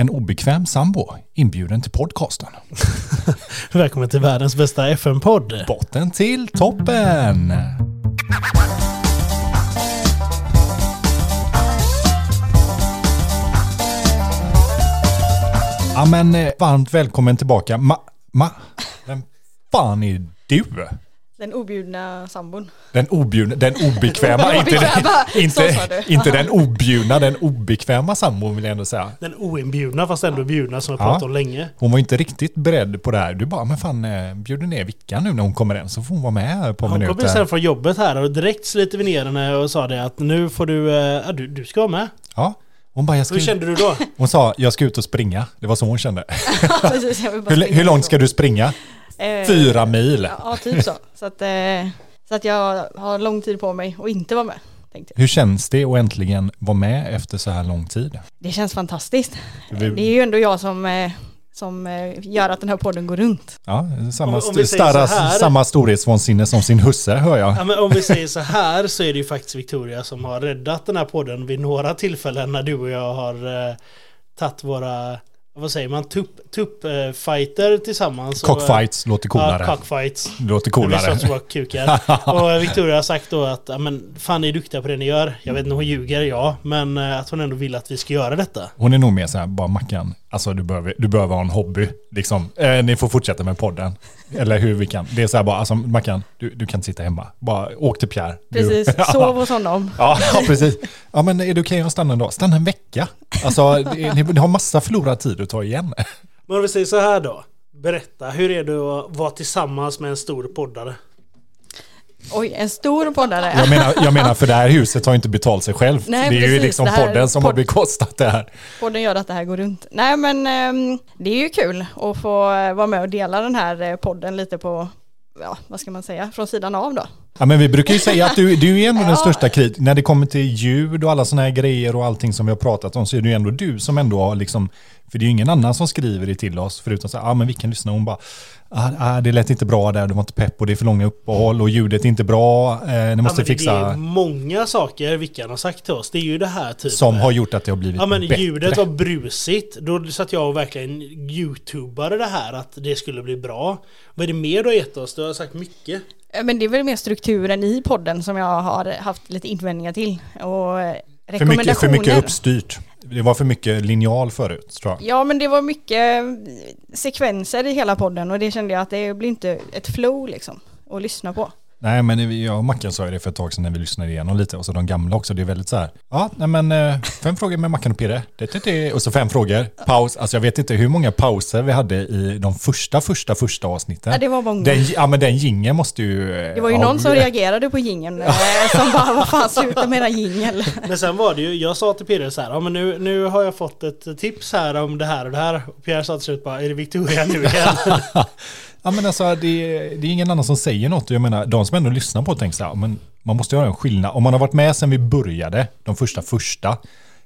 En obekväm sambo inbjuden till podcasten. Välkommen till världens bästa FM-podd. Botten till toppen! Ja men eh, varmt välkommen tillbaka. Ma, ma, vem fan är du? Den objudna sambon. Den objudna, den obekväma, Den inte, obekväma, den, inte, inte den objudna, den obekväma sambon vill jag ändå säga. Den oinbjudna fast ändå bjudna som vi Ja. pratat om länge. Hon var inte riktigt beredd på det här. Du bara, men fan, eh, bjuder ner Vicka nu när hon kommer in så får hon vara med på Hon kom sen minuter. från jobbet här och direkt sliter vi ner henne och sa det att nu får du, ja, du, du ska vara med. Ja, hon bara, jag ska Hur kände du då? Hon sa, jag ska ut och springa. Det var så hon kände. Jag Hur, hur långt ska du springa? Eh, Fyra mil. Ja, typ så. Så att, eh, så att jag har lång tid på mig och inte vara med. Tänkte jag. Hur känns det att äntligen vara med efter så här lång tid? Det känns fantastiskt. Vi- Det är ju ändå jag som, eh, som gör att den här podden går runt. Ja, samma, Om- om starra, här- samma storhetsvansinne som sin husse, hör jag. Ja, men om vi säger så här så är det ju faktiskt Victoria som har räddat den här podden vid några tillfällen när du och jag har eh, tagit våra, vad säger man, tupp, tupp eh, tillsammans. Och, Cockfights låter coolare. Ja, cockfights. Det låter coolare. slåss våra kukar. Och Victoria har sagt då att men, fan ni är duktiga på det ni gör. Jag vet inte, hon ljuger, ja. Men eh, att hon ändå vill att vi ska göra detta. Hon är nog mer så här, bara Mackan, alltså du behöver, du behöver ha en hobby. Liksom. Eh, ni får fortsätta med podden. Eller hur vi kan. Det är så här bara, alltså Mackan, du, du kan inte sitta hemma. Bara åk till Pierre. Du- Precis, sov hos honom. Ja, ja, precis. Ja, men är det okej att stanna en dag? Stanna en vecka. Alltså, det- ni, ni har massa förlorad tid att ta igen. Men om vi säger så här då. Berätta, hur är det att vara tillsammans med en stor poddare? Oj, en stor poddare. Jag menar, jag menar för det här huset har ju inte betalt sig själv. Nej, det är ju precis. liksom Det här- podden som har podd- bekostat det här. Podden gör att det här går runt. Nej men ehm, det är ju kul att få vara med och dela den här eh, podden lite på, ja vad ska man säga, från sidan av då. Ja, men vi brukar ju säga att du, du är ändå den största kritiken. När det kommer till ljud och alla sådana här grejer och allting som vi har pratat om så är det ju ändå du som ändå har liksom, för det är ju ingen annan som skriver det till oss förutom så här, ja ah, men vi kan lyssna. Hon bara, ah, ah, det lät inte bra där, det var inte pepp och det är för långa uppehåll och ljudet är inte bra, eh, ni måste ja, men fixa. Det är många saker Vickan har sagt till oss. Det är ju det här typ. Som har gjort att det har blivit Ja men bättre. ljudet var brusigt. Då satt jag och verkligen youtubade det här att det skulle bli bra. Vad är det mer du har gett oss? Du har sagt mycket. Eh, Men det är väl mer strukturen i podden som jag har haft lite invändningar till. Och För mycket, för mycket uppstyrt. Det var för mycket linjal förut, tror jag. Ja men det var mycket eh, sekvenser i hela podden och det kände jag att det blir inte ett flow liksom att lyssna på. Nej, men vi- jag och Mackan sa ju det för ett tag sedan när vi lyssnade igenom lite. Och så de gamla också. Det är väldigt så här. Ja, nej men eh, fem frågor med Mackan och Pirre. Det, det, det. Och så fem frågor. Paus. Alltså jag vet inte hur många pauser vi hade i de första, första, första avsnitten. Ja, det var många. Den, ja, men den gingen måste ju... eh, Det var ju ja, någon som reagerade på jingeln eh, som bara vad fan sluta med den jingel. Men sen var det ju, jag sa till Pirre så här, ja men nu, nu har jag fått ett tips här om det här och det här. Och Pierre sa till slut bara, är det Victoria nu igen? Ja, men alltså det, det är ingen annan som säger något. Jag menar, de som ändå lyssnar på det tänker så här, men man måste göra en skillnad. Om man har varit med sedan vi började, de första första,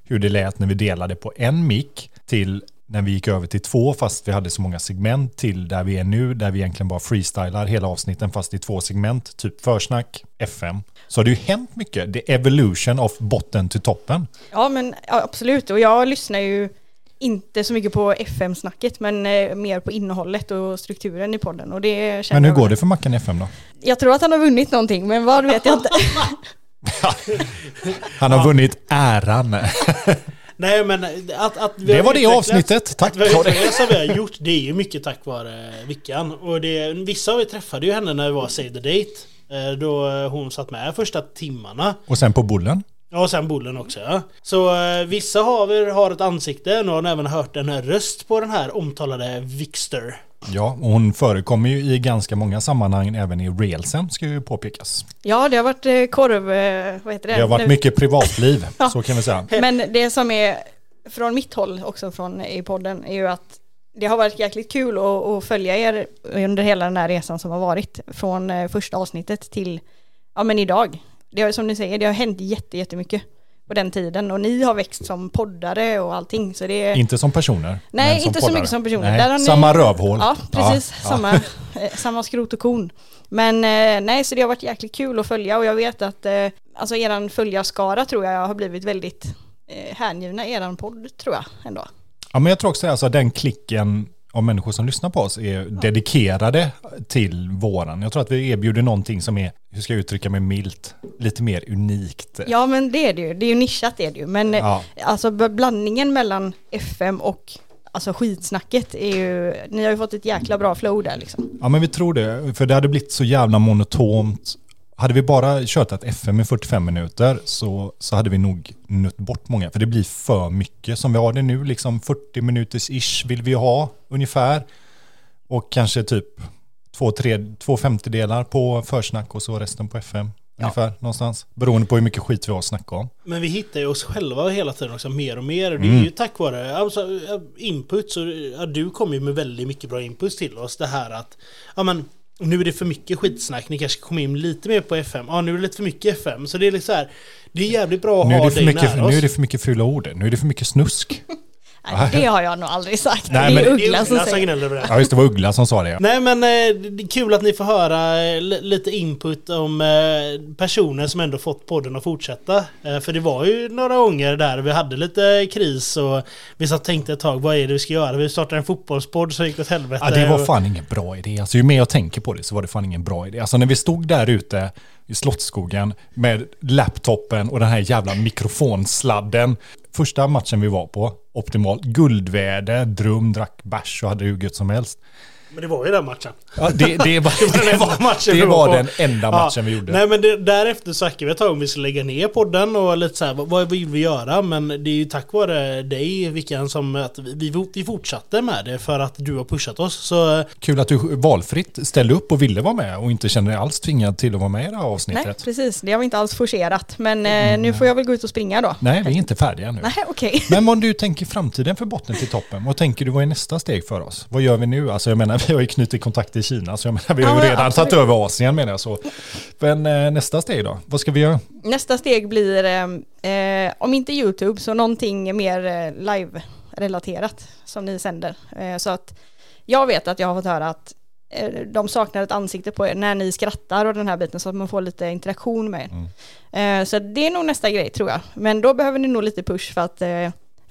hur det lät när vi delade på en mick till när vi gick över till två fast vi hade så många segment till där vi är nu, där vi egentligen bara freestylar hela avsnitten fast i två segment, typ försnack, FM. Så har det ju hänt mycket. The evolution of botten till toppen. Ja men absolut och jag lyssnar ju inte så mycket på FM-snacket men eh, mer på innehållet och strukturen i podden och det Men hur går det för Mackan FM då? Jag tror att han har vunnit någonting men vad vet jag inte. Han har vunnit äran. Nej men att, att vi Det var det avsnittet. Tack. Att vi har som vi har gjort, det är ju mycket tack vare Vickan. Och det, vissa av er träffade ju henne när vi var Save the Date. eh, Då hon satt med första timmarna. Och sen på bullen. Ja, och sen Bullen också ja. Så eh, vissa av er har ett ansikte, och har även hört en röst på den här omtalade Vixter. Ja, och hon förekommer ju i ganska många sammanhang även i reelsen ska ju påpekas. Ja det har varit eh, korv, eh, vad heter det? Det har varit Nu- mycket privatliv, så kan vi säga. Men det som är från mitt håll också från i podden är ju att det har varit jäkligt kul att, att följa er under hela den här resan som har varit från eh, första avsnittet till ja men idag. Det har som ni säger, det har hänt jätte, jättemycket på den tiden och ni har växt som poddare och allting så det är Inte som personer. Nej, som inte så poddare. mycket som personer. Nej, har ni- Samma rövhål. Ja, precis. Ja. Samma, eh, samma skrot och kon. Men eh, nej, så det har varit jäkligt kul att följa och jag vet att eh, alltså eran följarskara tror jag har blivit väldigt hängivna eran podd tror jag ändå. Ja, men jag tror också alltså, den klicken av människor som lyssnar på oss är dedikerade till våran. Jag tror att vi erbjuder någonting som är, hur ska jag uttrycka mig milt, lite mer unikt. Ja men det är det ju, det är ju nischat det är det ju. Men Ja. alltså blandningen mellan FM och alltså skitsnacket är ju, ni har ju fått ett jäkla bra flow där liksom. Ja men vi tror det, för det hade blivit så jävla monotont. Hade vi bara kört ett FM i 45 minuter så, så hade vi nog nött bort många. För det blir för mycket som vi har det nu, liksom 40 minuters ish vill vi ha ungefär. Och kanske typ två, tre, två femtedelar på försnack och så resten på FM. Ungefär någonstans. Beroende på hur mycket skit vi har att snacka om. Men vi hittar ju oss själva hela tiden också mer och mer. Mm. det är ju tack vare alltså, input. Så, ja, du kommer ju med väldigt mycket bra input till oss. Det här att ja, men, nu är det för mycket skitsnack. Ni kanske komma in lite mer på FM. Ja, nu är det lite för mycket FM. Så det är liksom så här. Det är jävligt bra att Nu ha dig mycket, nära oss. nu är det för mycket fula ord. Nu är det för mycket snusk. Nej, det har jag nog aldrig sagt. Nej, det är men- Uggla som Uggla som säger det. Ja just det, var Uggla som sa det. Ja. Nej men eh, det är kul att ni får höra eh, li- lite input om eh, personer som ändå fått podden att fortsätta. För det var ju några gånger där vi hade lite kris och vi satt och tänkte ett tag, vad är det vi ska göra? Vi startade en fotbollspodd så gick det åt helvete. Ja, det var fan ingen bra idé. Alltså, ju mer jag tänker på det så var det fan ingen bra idé. Alltså när vi stod där ute i Slottsskogen med laptopen och den här jävla mikrofonsladden. Första matchen vi var på, optimalt, guldväder, drum, drack bärs och hade hur gött som helst. Men det var ju den matchen. Ja, det, det var, Det var den det enda var, matchen det vi var den enda matchen vi gjorde. Nej men det, därefter snackade vi ett tag om vi skulle lägga ner podden och lite så här, vad, vad vill vi göra? Men det är ju tack vare dig Vickan som att vi, vi, vi fortsatte med det för att du har pushat oss. Så Kul att du valfritt ställde upp och ville vara med och inte kände dig alls tvingad till att vara med i det här Nej, avsnittet. precis. Det har vi inte alls forcerat. Men eh, nu får jag väl gå ut och springa då. Nej, vi är inte färdiga nu. Nej, okej. Men vad du tänker framtiden för botten till toppen? Vad tänker du, vad är nästa steg för oss? Vad gör vi nu? Alltså jag menar, vi har ju knutit kontakt i Kina, så jag menar, vi har ju redan absolut. tagit över Asien menar jag så. Men eh, nästa steg då? Vad ska vi göra? Nästa steg blir, eh, eh, om inte YouTube, så någonting mer eh, live-relaterat som ni sänder. Eh, så att jag vet att jag har fått höra att eh, de saknar ett ansikte på er när ni skrattar och den här biten så att man får lite interaktion med er. Eh, så det är nog nästa grej tror jag. Men då behöver ni nog lite push för att,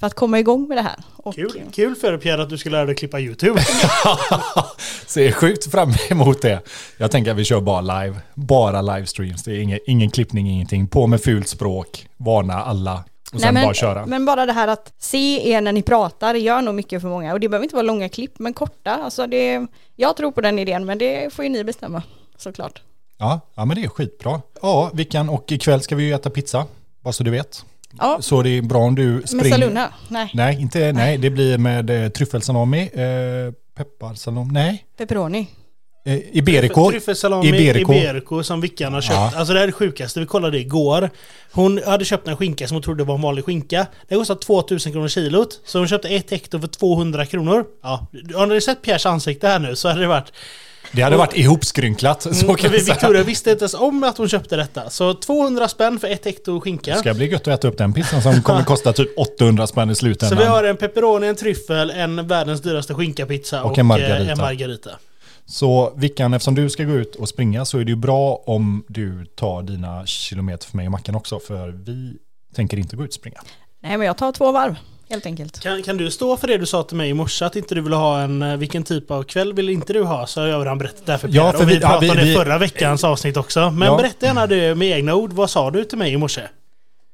för att komma igång med det här. Och, kul, kul för dig Pierre att du ska lära dig klippa YouTube. Ser sjukt fram emot det. Jag tänker att vi kör bara live. Bara livestreams. Det är ingen, ingen klippning, ingenting. På med fult språk. Varna alla. Och sen men, bara köra. men bara det här att se er när ni pratar gör nog mycket för många. Och det behöver inte vara långa klipp, men korta. Alltså det, jag tror på den idén, men det får ju ni bestämma såklart. Ja, ja, men det är skitbra. Ja, Vickan, och ikväll ska vi ju äta pizza. Bara så du vet. Ja, Så det är bra om du med springer... Saluna? Nej, Nej, inte, nej, det blir med eh, tryffelsalami, eh, pepparsalami, nej, pepperoni. eh, Iberico. Tryffelsalami Iberico. Iberico. som Vickan har köpt. Ja. Alltså det här är det sjukaste, vi kollade igår. Hon hade köpt en skinka som hon trodde var en vanlig skinka. Den kostade 2000 kronor kilot. Så hon köpte ett hekto för 200 kronor. Ja, har ni sett Pierres ansikte här nu så hade det varit... Det hade varit ihopskrynklat, så Mm, kan vi-. Victoria visste inte ens om att hon köpte detta. Så 200 spänn för ett hekto skinka. Det ska bli gött att äta upp den pizzan som kommer kosta typ 800 spänn i Så slutändan. vi har en pepperoni, en tryffel, en världens dyraste skinkapizza Och och, en eh, margarita. en margarita. Så Vickan, eftersom du ska gå ut och springa så är det ju bra om du tar dina kilometer för mig och Mackan också, för vi tänker inte gå ut och springa. Nej, men jag tar två varv helt enkelt. Kan, kan du stå för det du sa till mig i morse att inte du ville ha en... eh, Vilken typ av kväll vill inte du ha? Så har jag redan berättat det för Ja, Pierre. för och vi, vi- ja, pratade om vi- det vi- förra veckans avsnitt också. Men Ja. berätta gärna du med egna ord. Vad sa du till mig i morse?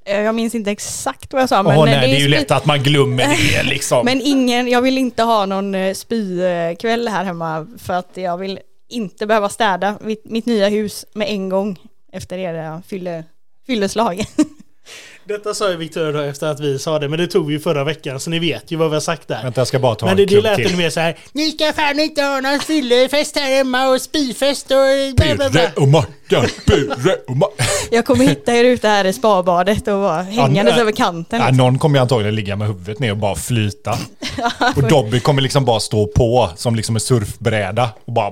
Eh, Jag minns inte exakt vad jag sa, men Åh eh, nej, det är ju spy- lätt att man glömmer det liksom. Men ingen, jag vill inte ha någon spykväll här hemma för att jag vill inte behöva städa mitt, mitt nya hus med en gång efter era fylle, fylleslag. Detta sa ju Victoria då efter att vi sa det, men det tog vi ju förra veckan så ni vet ju vad vi har sagt där. Vänta, jag ska bara ta Men en det, det lät till. mer så här. Ni ska fan inte ha någon fyllefest här hemma och spyfest och... bla, bla, bla." Pirre och Mackan, Pirre och Mackan. Jag kommer hitta er ute här i spabadet och vara hängandes nej. över kanten. Ja, någon kommer ju antagligen ligga med huvudet ner och bara flyta. Och Dobby kommer liksom bara stå på som liksom en surfbräda och bara...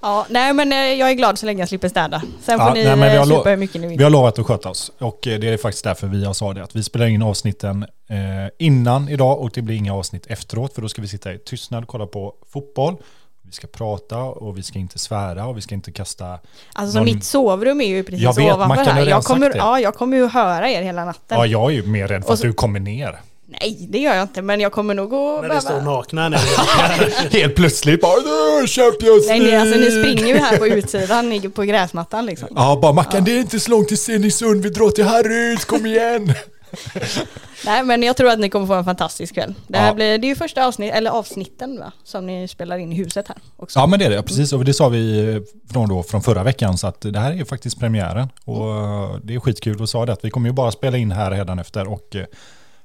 Ja, nej men eh, jag är glad så länge jag slipper städa. Sen får Ja, ni nej, eh, supa hur mycket ni vill. Vi har lovat att sköta oss och eh, det är faktiskt därför vi har sa det att vi spelar in avsnitten eh, innan idag och det blir inga avsnitt efteråt för då ska vi sitta i tystnad och kolla på fotboll. Vi ska prata och vi ska inte svära och vi ska inte kasta... Alltså så någon- mitt sovrum är ju precis Jag vet, ovanför här. Jag kommer, sagt ja, jag kommer ju höra er hela natten. Ja, jag är ju mer rädd för Och att så- du kommer ner. Nej, det gör jag inte, men jag kommer nog att När det står behöva... nakna när Helt plötsligt bara "Åh, Champions Nej, ni, alltså, ni League!" springer ju här på utsidan på gräsmattan liksom. Ja, bara Mackan det är inte så långt till Stenungsund, vi drar till Harrys, kom igen! Nej, men jag tror att ni kommer få en fantastisk kväll. Det här Ja. blir, det är ju första avsnitt, eller avsnitten va, som ni spelar in i huset här också. Ja men det är det, precis. Och det sa vi eh, från, då, från förra veckan så att det här är ju faktiskt premiären. Och eh, det är skitkul och sa det att vi kommer ju bara spela in här redan efter och eh,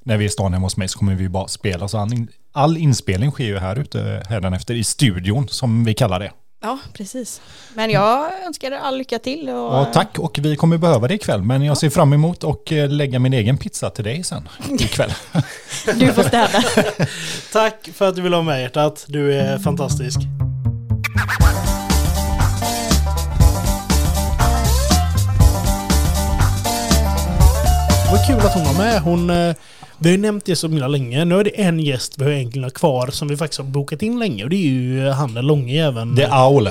när vi är i stan hemma hos mig så kommer vi bara spela. Så all, in, all inspelning sker ju här ute redan efter i studion som vi kallar det. Ja, precis. Men jag önskar er all lycka till och... Ja, tack och vi kommer behöva det ikväll men jag ser fram emot att eh, lägga min egen pizza till dig sen ikväll. Du får städa. Tack för att du vill ha med hjärtat. Du är fantastisk. Vad kul att hon var med. Hon, eh, vi har ju nämnt det så himla länge. Nu är det en gäst vi har egentligen kvar som vi faktiskt har bokat in länge. Och det är ju eh, han den långe även Det är Aul.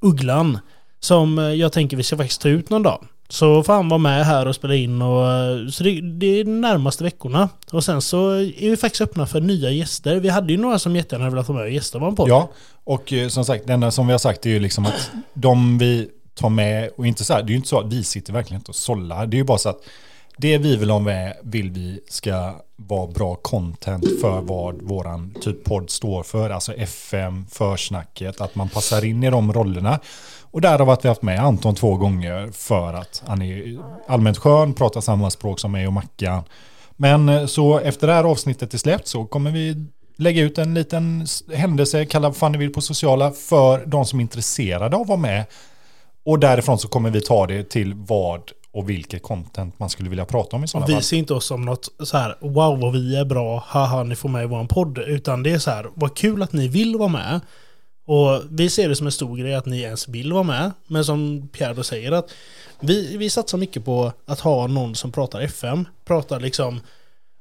Ugglan. Som eh, jag tänker vi ska faktiskt ta ut någon dag. Så får han vara med här och spela in och... eh, Så det, det är de närmaste veckorna. Och sen så är vi faktiskt öppna för nya gäster. Vi hade ju några som jättegärna ville vara med och gästa podd. Ja, och som sagt, det enda som vi har sagt är ju liksom att de vi tar med, och inte så här, det är ju inte så att vi sitter verkligen inte och sållar. Det är ju bara så att det vi vill ha med vill vi ska vara bra content för vad våran typ podd står för. Alltså FM, försnacket, att man passar in i de rollerna. Och där har vi haft med Anton två gånger för att han är allmänt skön, pratar samma språk som mig och Mackan. Men eh, så efter det här avsnittet är släppt så kommer vi lägga ut en liten händelse, kalla vad fan ni vill på sociala, för de som är intresserade av att vara med. Och därifrån så kommer vi ta det till vad och vilket content man skulle vilja prata om i sådana Och vi fall. ser inte oss som något så här wow vad vi är bra, haha ni får med i vår podd. Utan det är så här, vad kul att ni vill vara med. Och vi ser det som en stor grej att ni ens vill vara med. Men som Pierre då säger att vi, vi satsar mycket på att ha någon som pratar FM. Pratar liksom,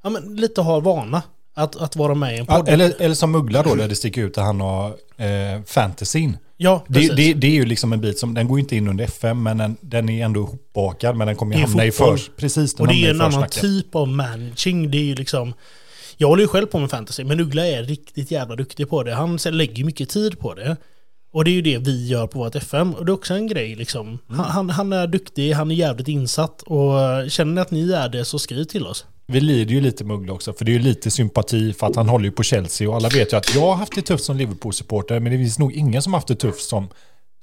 ja men lite har vana. Att, att vara med i en Ja, podd. eller, eller som Uggla då, där det sticker ut att han har eh, fantasyn. ja, Det, det, det är ju liksom en bit som, den går inte in under FM, men den, den är ändå ihopbakad, men den kommer ju hamna i fotboll. för, precis, Och det är en i annan typ av managing. Det är ju liksom... Jag håller ju själv på med fantasy, men Uggla är riktigt jävla duktig på det. Han lägger ju mycket tid på det. Och det är ju det vi gör på vårt FM. Och det är också en grej liksom. Mm. Han, han, är duktig, han är jävligt insatt. Och eh, känner ni att ni är det så skriv till oss. Vi lider ju lite med Uggla också, för det är ju lite sympati för att han håller ju på Chelsea och alla vet ju att jag har haft det tufft som Liverpool-supporter, men det finns nog ingen som haft det tufft som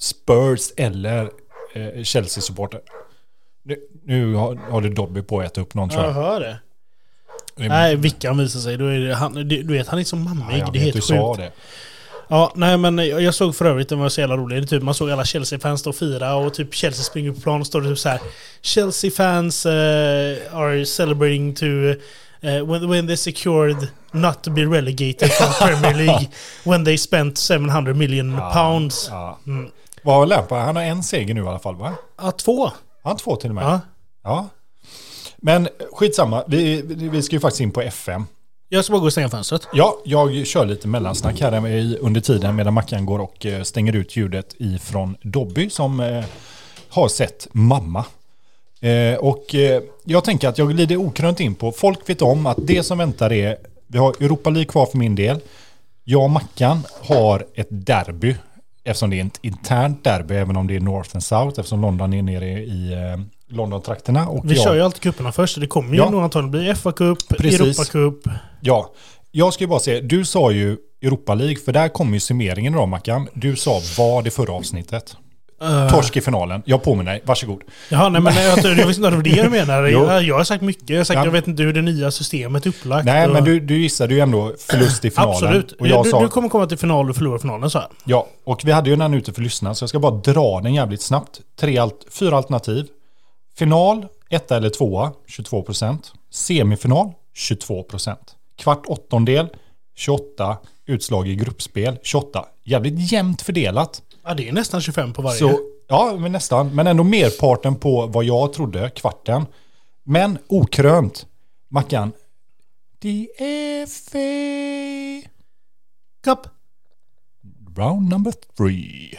Spurs eller eh, Chelsea-supporter. Nu, nu har, har du Dobby på att äta upp någon tror Jag jag. hör det. Det är- Nej, Vickan visar sig. Då är det, han, du vet, han är så Ja, mammig. jag det är helt sjukt. Ja, nej men jag såg för övrigt, den var så jävla rolig. Typ, man såg alla Chelsea-fans stå och fira och typ Chelsea springer på plan och står det typ så här. Chelsea fans eh, are celebrating to eh, when, when they secured not to be relegated from Premier League when they spent 700 million Ja, pounds. Ja. Mm. Vad har Lampa? Han har en seger nu i alla fall va? Ja, två. Han två till och med. Ja. Ja. Men skitsamma, vi, vi ska ju faktiskt in på FM. Jag ska bara gå och stänga fönstret. Ja, jag kör lite mellansnack här under tiden medan Mackan går och eh, stänger ut ljudet ifrån Dobby som eh, har sett mamma. Eh, och jag tänker att jag glider okrönt in på, folk vet om att det som väntar är, vi har Europa League kvar för min del. Jag och Mackan har ett derby, eftersom det är ett internt derby, även om det är North and South, eftersom London är nere i London-trakterna. Och Vi jag- kör ju alltid cuperna först. så Det kommer ju Ja. nog antagligen bli FA-cup. Europa-cup. Ja, jag ska ju bara säga, du sa ju Europa League, för där kom ju summeringen då Mackan. Du sa vad i förra avsnittet. Uh, Torsk i finalen. Jag påminner dig, varsågod. Jaha, nej men jag, jag, visste inte att det var det du menar. Jag, jag har sagt mycket. Jag har sagt Ja. jag vet inte hur det nya systemet är upplagt. Nej, och- men du, du gissade ju ändå förlust i finalen. Absolut. Och jag du, sa, du kommer komma till final och förlora finalen, så här. Ja, och vi hade ju den ute för lyssnarna, så jag ska bara dra den jävligt snabbt. Tre alt, fyra alternativ. Final, etta eller tvåa, 22 procent. Semifinal, 22 procent. Kvart åttondel, 28. Utslag i gruppspel, 28. Jävligt jämnt fördelat. Ja, det är nästan 25 på varje. Så, ja, men nästan. Men ändå merparten på vad jag trodde, kvarten. Men okrönt, Mackan. DFA. Cup. Round number three.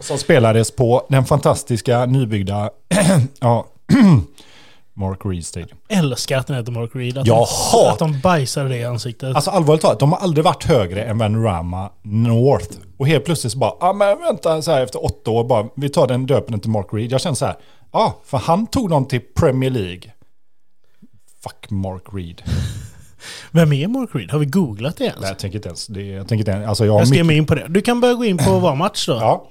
Som spelades på den fantastiska nybyggda, ja, Mark Reed Stadium. Älskar att den heter Mark Reed. Att, Jag de, att de bajsar det i ansiktet. Alltså allvarligt talat, de har aldrig varit högre än Vanrama North. Och helt plötsligt så bara, ja ah, men vänta så här efter åtta år bara, vi tar den döpen till Mark Reed. Jag känner så här, ja, ah, för han tog dem till Premier League. Fuck Mark Reed. Vem är Mark Reed? Har vi googlat det ens? Nej, jag tänker inte ens, det, jag tänker inte ens, alltså jag har jag mycket, mig in på det. Du kan börja gå in på vad match då. Ja.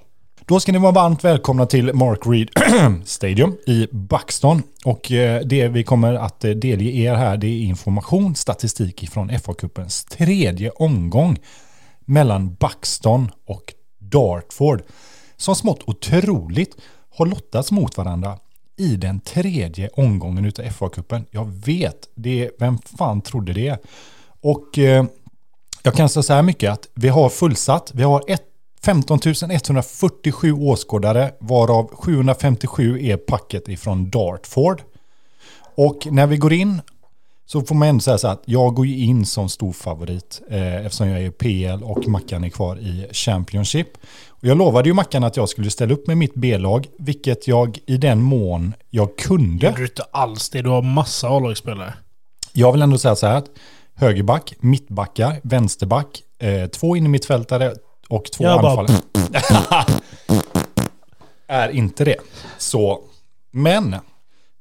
Då ska ni vara varmt välkomna till Mark Reed Stadium i Buxton. Och eh, det vi kommer att eh, delge er här det är information, statistik från FA-cupens tredje omgång mellan Buxton och Dartford. Som smått otroligt har lottats mot varandra i den tredje omgången utav FA-cupen. Jag vet, det, vem fan trodde det? Och eh, jag kan säga så här mycket att vi har fullsatt. Vi har ett 15 147 åskådare varav 757 är packet ifrån Dartford. Och när vi går in så får man ändå säga så att jag går ju in som stor favorit eh, eftersom jag är PL och Mackan är kvar i Championship. Och jag lovade ju Mackan att jag skulle ställa upp med mitt B-lag, vilket jag i den mån jag kunde. Gjorde du inte alls det? Du har massa A-lagsspelare. Jag vill ändå säga så här att högerback, mittbackar, vänsterback, eh, två innermittfältare och två Jag bara- anfallare. är inte det. Så, men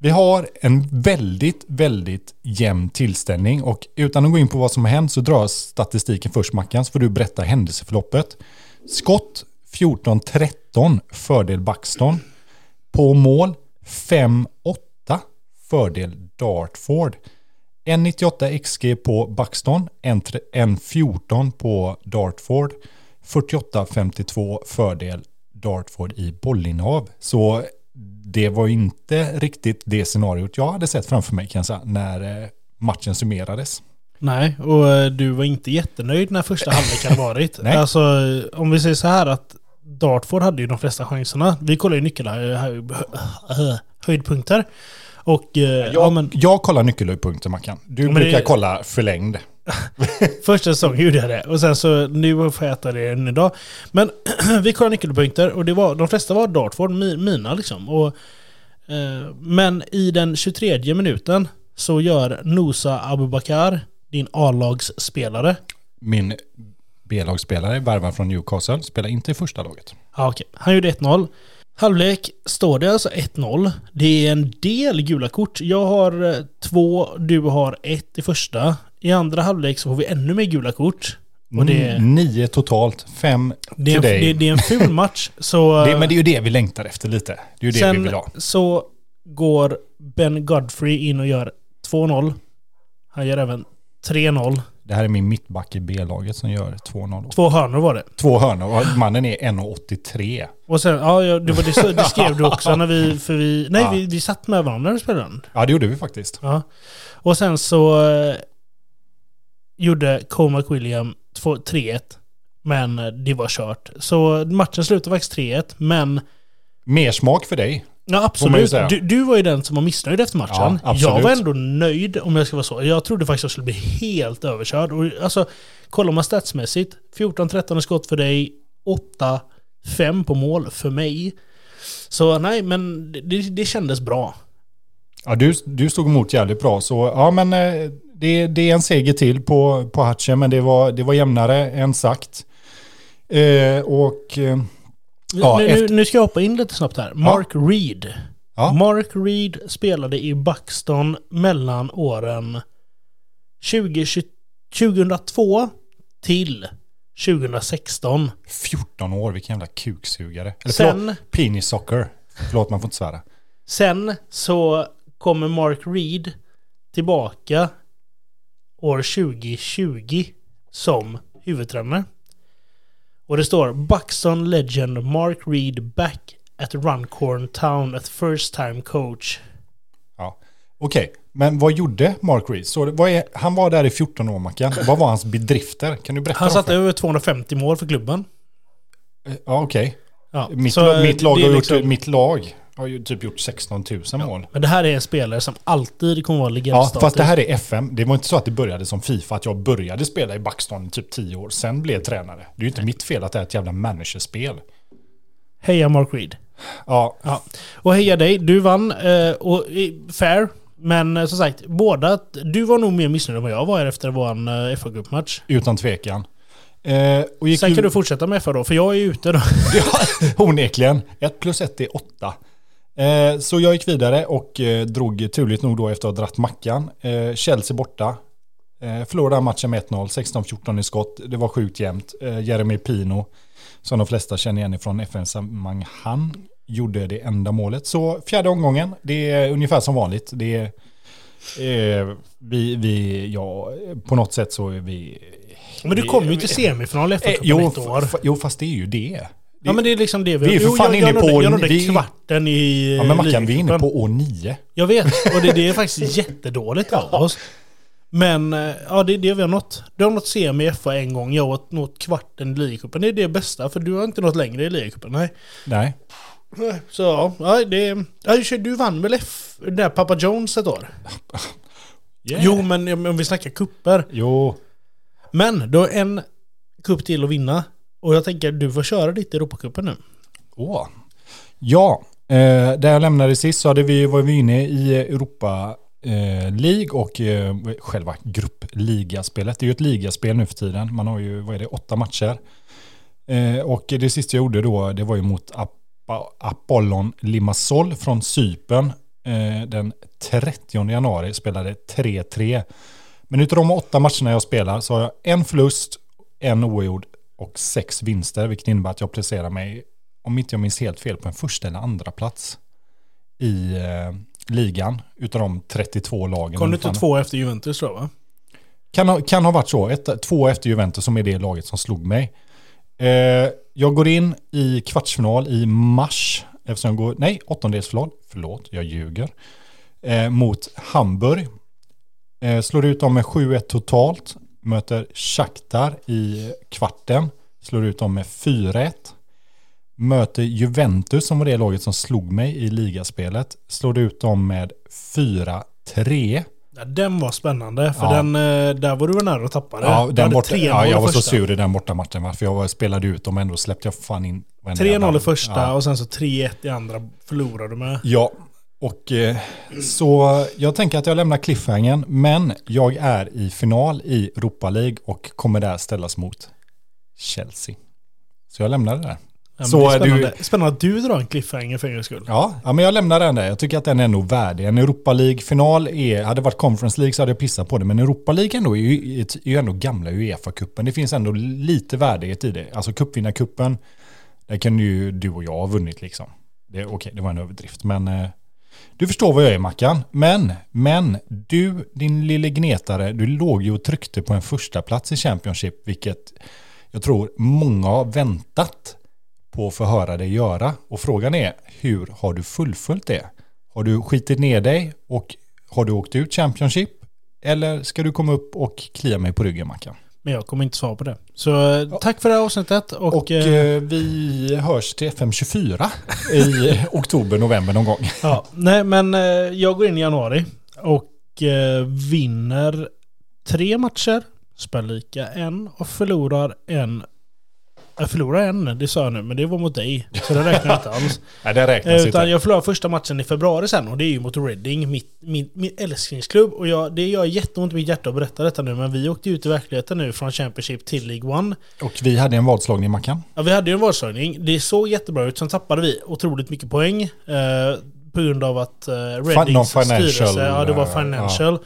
vi har en väldigt, väldigt jämn tillställning och utan att gå in på vad som har hänt så drar jag statistiken först Mackan så får du berätta händelseförloppet. Skott 14-13 fördel Buxton. På mål 5-8 fördel Dartford. 1,98 XG på Buxton, 1,14 på Dartford, 48-52 fördel Dartford i bollinnehav. Så det var inte riktigt det scenariot jag hade sett framför mig kan jag säga, när eh, matchen summerades. Nej, och eh, du var inte jättenöjd när första halvlek hade varit. Nej. Alltså, eh, om vi säger så här att Dartford hade ju de flesta chanserna. Vi kollade ju nyckel höjdpunkter. Och eh, ja, Jag, men jag kollar nyckelhöjdpunkter Mackan. Du brukar det- kolla förlängd. första säsongen gjorde jag det. Och sen så nu får jag äta det än idag. Men vi kollade nyckelpunkter och det var, de flesta var Dartford, mi- mina liksom. Och, eh, men i den 23 minuten så gör Nusa Abubakar, din A-lagsspelare, Min B-lagsspelare, värvad från Newcastle, spelar inte i första laget. Ja, okej. Han gjorde 1-0. Halvlek står det alltså 1-0. Det är en del gula kort. Jag har eh, två, du har ett i första. I andra halvlek så får vi ännu mer gula kort. Och det, Mm, Nio totalt, fem det, är, till en, dig. det, det är en ful match. Så, Det, men det är ju det vi längtar efter lite. Det är ju det vi sen vill ha. så går Ben Godfrey in och gör 2-0. Han gör även 3-0. Det här är min mittback i B-laget som gör 2-0. Två hörnor var det. Två hörnor mannen är 1,83. Och sen, ja, det, var det, det skrev du också när vi, för vi, nej Ja. vi, vi satt med varandra och spelade den. Ja, det gjorde vi faktiskt. Ja. Och sen så eh, gjorde Cormac William två- 3-1. Men eh, det var kört. Så matchen slutade faktiskt 3-1. Men Mer smak för dig. ja, absolut. Du, du var ju den som var missnöjd efter matchen. Ja, jag var ändå nöjd om jag ska vara så. Jag trodde faktiskt jag skulle bli helt överkörd. Och alltså, kollar man statsmässigt. 14-13 skott för dig. 8-5 på mål för mig. Så nej, men det, det kändes bra. Ja, du, du stod emot jävligt bra. Så ja, men eh, det, det är en seger till på, på Hatche, men det var, det var jämnare än sagt. Eh, och eh, Ja, nu, efter- nu, ska jag hoppa in lite snabbt här. Mark Reed. ja, Mark Reed spelade i Buxton mellan åren 20, 2002 till 2016. 14 år, vilken jävla kuksugare. Eller Sen, förlåt, penis soccer. Förlåt, man får inte svära. sen så kommer Mark Reed tillbaka år 2020 som huvudtränare. Och det står Buxton Legend Mark Reed back at Runcorn Town at first time coach. Ja. Okej, men vad gjorde Mark Reed? Så, är, han var där i 14 år, Mackan. Vad var hans bedrifter? Kan du berätta Han satte över 250 mål för klubben. Ja, okej. Ja, Mitt, mitt, lag har är gjort, liksom- mitt lag har ju typ gjort 16 000 mål. Men det här är en spelare som alltid kommer vara Ja, legendstatus. fast det här är FM. Det var inte så att det började som Fifa, att jag började spela i i typ 10 år, sen blev jag tränare. Det är ju inte mitt fel att det är ett jävla managerspel. Heja Mark Reed. Ja, Ja. Och heja dig, du vann. eh, Och fair. Men eh, som sagt, båda... Du var nog mer missnöjd än vad jag var efter vår uh, fa Cup-match. Utan tvekan. Eh, och gick Sen ju- kan du fortsätta med FA då, för jag är ute då. Ja, onekligen. 1 plus 1 är 8. Eh, så jag gick vidare och eh, drog turligt nog då efter att ha dratt mackan. Eh, Chelsea borta. Eh, förlorade matchen med 1-0, 16-14 i skott. Det var sjukt jämnt. Jeremy Pino, som de flesta känner igen från FN-sammanhang, han gjorde det enda målet. Så fjärde omgången, det är ungefär som vanligt. Det är, vi, vi, ja, på något sätt så är vi... Men du kom ju till semifinal i ett år. jo, fast det är ju det. Ja men det är liksom det vi... vi är för fan jag, inne jag på- nådde, jag nådde vi- kvarten i Ja men Mackan, vi är inne på år nio. Jag vet, och det, det är faktiskt jättedåligt av oss. Men eh, ja, det är det vi har nått. Du har nått semi i FA en gång, jag har nått kvarten i ligacupen. Det är det bästa, för du har inte nått längre i ligacupen. Nej. Nej. Så ja, det... Ja, du- vann väl F... Där Papa Jones ett år? Jo, men om vi snackar kupper. Jo. Men du har en kupp till att vinna. Och jag tänker du får köra ditt i Europacupen nu. Åh. Ja, eh, där jag lämnade sist så hade vi, var vi inne i Europa eh, League och eh, själva gruppligaspelet. Det är ju ett ligaspel nu för tiden. Man har ju, vad är det, åtta matcher. Eh, och det sista jag gjorde då, det var ju mot Appa, Apollon Limassol från Cypern. Eh, den 30 januari spelade 3-3. Men utav de åtta matcherna jag spelar så har jag en förlust, en oavgjord och sex vinster. Vilket innebär att jag placerar mig, om inte jag minns helt fel, på en första eller andra plats i eh, ligan. Utav de 32 lagen. Kom du inte två efter Juventus då va? Kan ha, kan ha varit så. Ett, två efter Juventus som är det laget som slog mig. Eh, jag går in i kvartsfinal i mars. Eftersom jag går, nej, åttondelsfinal. Förlåt, jag ljuger. Eh, mot Hamburg. Eh, slår ut dem med 7-1 totalt. Möter Shakhtar i kvarten. Slår ut dem med 4-1. Möter Juventus som var det laget som slog mig i ligaspelet. Slår ut dem med 4-3. Ja, den var spännande, för Ja. den, eh, där var du väl nära att tappa det. Ja, den borta, 3-0 ja, jag var så första. sur i den bortamatchen va? för jag var- spelade ut dem ändå släppte jag fan in varenda 3-0 jävla- i första Ja, och sen så 3-1 i andra förlorade du med. ja. Och eh, så jag tänker att jag lämnar cliffhangern men jag är i final i Europa League och kommer där ställas mot Chelsea. Så jag lämnar det där. Ja, Så det är är du- spännande. spännande att du drar en cliffhanger för en gångs skull. Ja, ja, men jag lämnar den där. Jag tycker att den är nog värdig. En Europa League-final är, hade varit Conference League så hade jag pissat på det. Men Europa League ändå är ju, är ju ändå gamla Uefa-cupen. Det finns ändå lite värdighet i det. Alltså cupvinnarcupen, där kan ju du och jag ha vunnit liksom. Det, okej, det var en överdrift. Men eh, du förstår vad jag är Mackan. Men, men du, din lille gnetare, du låg ju och tryckte på en första plats i Championship, vilket jag tror många har väntat på att få höra dig göra. Och frågan är, hur har du fullföljt det? Har du skitit ner dig och har du åkt ut Championship? Eller ska du komma upp och klia mig på ryggen Mackan? Men jag kommer inte svara på det. Så eh, tack för det här avsnittet. Och, Och eh, eh, vi hörs till FM24 i oktober, november någon gång. ja, nej men eh, jag går in i januari och eh, vinner tre matcher, spelar lika en och förlorar en. Jag förlorar en, det sa jag nu, men det var mot dig. Så det räknar inte alls. Nej, det Eh, räknas Utan inte. jag förlorar första matchen i februari sen och det är ju mot Reading, mitt, min, min älsklingsklubb. Och jag, det gör jätteont i mitt hjärta att berätta detta nu, men vi åkte ut i verkligheten nu från Championship till League One. Och vi hade en vadslagning Mackan. Ja, vi hade ju en vadslagning. Det såg jättebra ut. Sen tappade vi otroligt mycket poäng. Eh, på grund av att eh, Readings styrelse, ja det var eh, financial.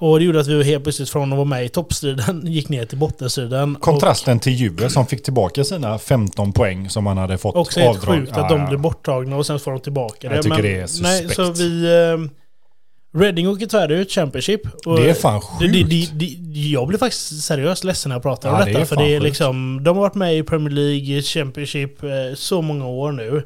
Och det gjorde att vi helt plötsligt från att vara med i toppstriden gick ner till bottenstriden. Kontrasten till Juve som fick tillbaka sina 15 poäng som man hade fått Och också helt avdrag. sjukt att de blev borttagna och sen får de tillbaka det. Jag tycker Men- det är Nej, suspekt. så vi... Eh, Reading åker tyvärr ut Championship. Och Det är fan det, det, sjukt. det, det, Jag blir faktiskt seriöst ledsen när jag pratar Ja, om det detta. är för det är sjukt. liksom... De har varit med i Premier League, Championship, eh, så många år nu.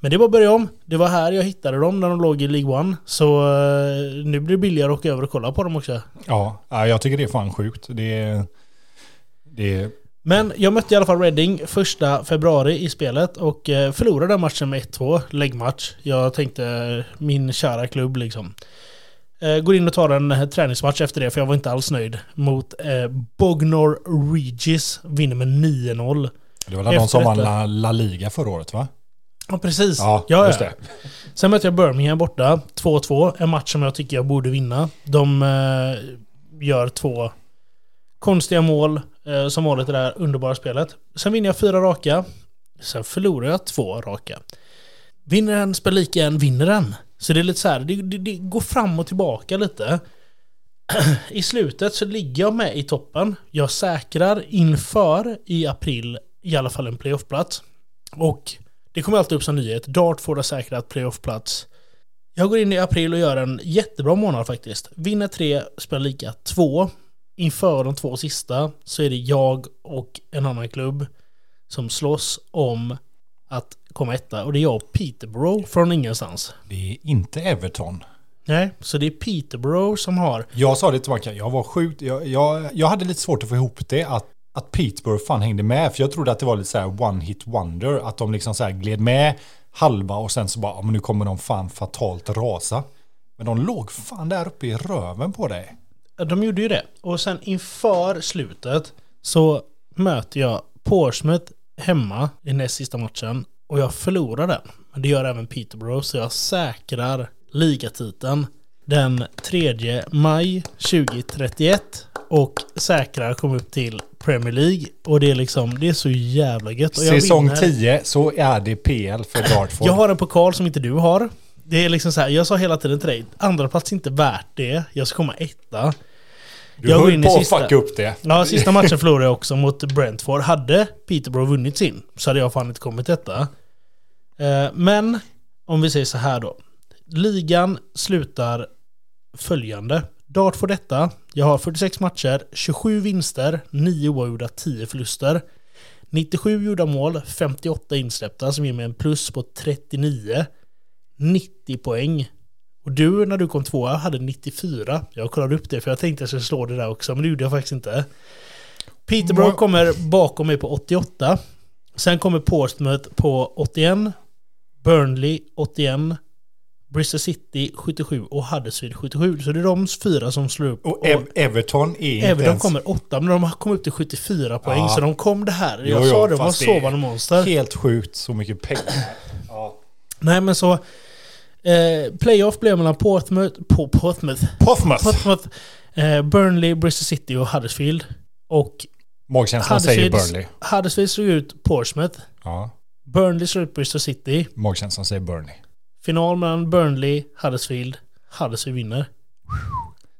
Men det var börja om. Det var här jag hittade dem när de låg i League One. Så eh, nu blir det billigare att åka över och kolla på dem också. Ja, ja, jag tycker det är fan sjukt. Det. Det Men jag mötte i alla fall Reading första februari i spelet och eh, förlorade den matchen med 1-2, läggmatch. Jag tänkte min kära klubb liksom. Eh, Går in och tar en träningsmatch efter det för jag var inte alls nöjd. Mot Bognor Regis. Vinner med 9-0. det var väl de som vann La Liga förra året va? Ja, precis. Ja, ja, just det. Sen mötte jag Birmingham borta, 2-2. En match som jag tycker jag borde vinna. De eh, gör två konstiga mål, eh, som vanligt det här underbara spelet. Sen vinner jag fyra raka. Sen förlorar jag två raka. Vinner en, spelar lika en, vinner en. Så det är lite så här, det, det, det går fram och tillbaka lite. I slutet så ligger jag med i toppen. Jag säkrar inför i april i alla fall en playoffplats. Och det kommer alltid upp som nyhet. Dartford har säkrat playoffplats. Jag går in i april och gör en jättebra månad faktiskt. Vinner tre, spelar lika två. Inför de två sista så är det jag och en annan klubb som slåss om att komma etta. Och det är jag och Peterborough från ingenstans. Det är inte Everton. Nej, så det är Peterborough som har... Jag sa det tillbaka, jag var sjukt, jag, jag, jag hade lite svårt att få ihop det att, att Peterborough fan hängde med. För jag trodde att det var lite så här one hit wonder. Att de liksom så här gled med halva och sen så bara, ja, men nu kommer de fan fatalt rasa. Men de låg fan där uppe i röven på dig. De gjorde ju det. Och sen inför slutet så möter jag Portsmouth hemma i näst sista matchen. Och jag förlorar den. Men det gör även Peterborough. Så jag säkrar ligatiteln den 3 maj 2031. Och säkrar kom upp till Premier League. Och det är liksom, det är så jävla gött. Och jag Säsong vinner. 10 så är det PL för Dartford. Jag har en pokal som inte du har. Det är liksom så här, jag sa hela tiden till dig, andra plats är inte värt det. Jag ska komma etta. du jag höll på att fucka upp det. Ja, sista matchen förlorade jag också mot Brentford. Hade Peterborough vunnit sin så hade jag fan inte kommit detta. Eh, Men om vi säger så här då. Ligan slutar följande. Dartford detta. Jag har 46 matcher, 27 vinster, 9 oavgjorda, 10 förluster. 97 gjorda mål, 58 insläppta som ger mig en plus på 39. 90 poäng. Och du, när du kom tvåa, hade 94. Jag kollade upp det för jag tänkte att jag skulle slå det där också, men det gjorde jag faktiskt inte. Peterborough Må- kommer bakom mig på 88. Sen kommer Portsmouth på 81. Burnley 81. Bristol City 77 och Huddersfield 77. Så det är de fyra som slår upp. Och Ev- Everton är inte Everton ens... kommer 8, men de har kommit upp till 74 poäng. Ja. Så de kom det här. Jag jo, sa det, de var sovande monster. Helt sjukt så mycket pengar. Ja. Nej men så... Eh, playoff blev mellan Portsmouth... På Portsmouth. Portsmouth. Portsmouth eh, Burnley, Bristol City och Huddersfield. Och Magkänslan säger Burnley. Huddersfield slog ut Portsmouth. Ja. Burnley slog ut Bristol City. Magkänslan säger Burnley. Final mellan Burnley, Huddersfield. Huddersfield vinner.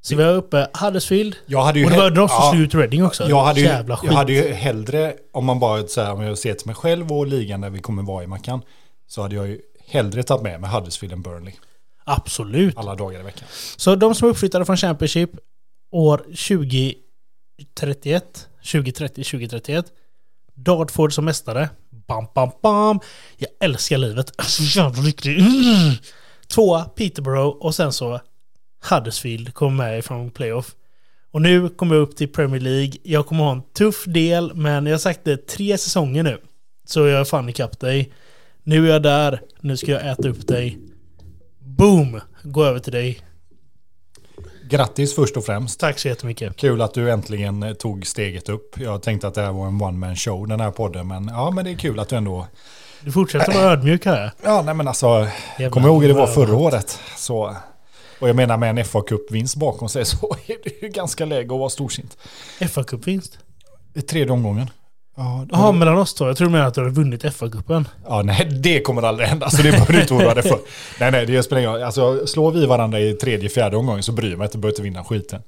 Så vi har uppe Huddersfield. Jag hade ju Och det var de som ja, slog ut Reading också. jag hade, ju, Jävla skit. jag hade ju hellre, om man bara så här, om jag ser till mig själv och ligan där vi kommer vara i Mackan, så hade jag ju hellre tagit med mig Huddersfield än Burnley Absolut. alla dagar i veckan. Så de som är uppflyttade från Championship år 2031, 2030, 2031. Dartford som mästare. Bam, bam, bam. Jag älskar livet. Alltså, så jävla lycklig. Mm. Tvåa Peterborough och sen så Huddersfield kom med ifrån playoff. Och nu kommer jag upp till Premier League. Jag kommer ha en tuff del, men jag har sagt det tre säsonger nu. Så jag är fan ikapp dig. Nu är jag där. Nu ska jag äta upp dig. Boom! Gå över till dig. Grattis först och främst. Tack så jättemycket. Kul att du äntligen eh, tog steget upp. Jag tänkte att det här var en one man show den här podden, men ja, men det är kul att du ändå... Du fortsätter vara ödmjuk här. Ja, nej men alltså, kommer ihåg hur det var förra året. Så, och jag menar med en fa Cup-vinst bakom sig så är det ju ganska läge att vara storsint. fa Cup-vinst. Tredje omgången. Ja, Jaha, mellan oss två. Jag tror menar att du har vunnit FA-cupen. Ja, nej, det kommer aldrig hända. Så det behöver du inte oroa dig för. Nej, nej, det spelar ingen roll. Alltså, slår vi varandra i tredje, fjärde omgången så bryr jag mig inte. behöver inte vinna skiten.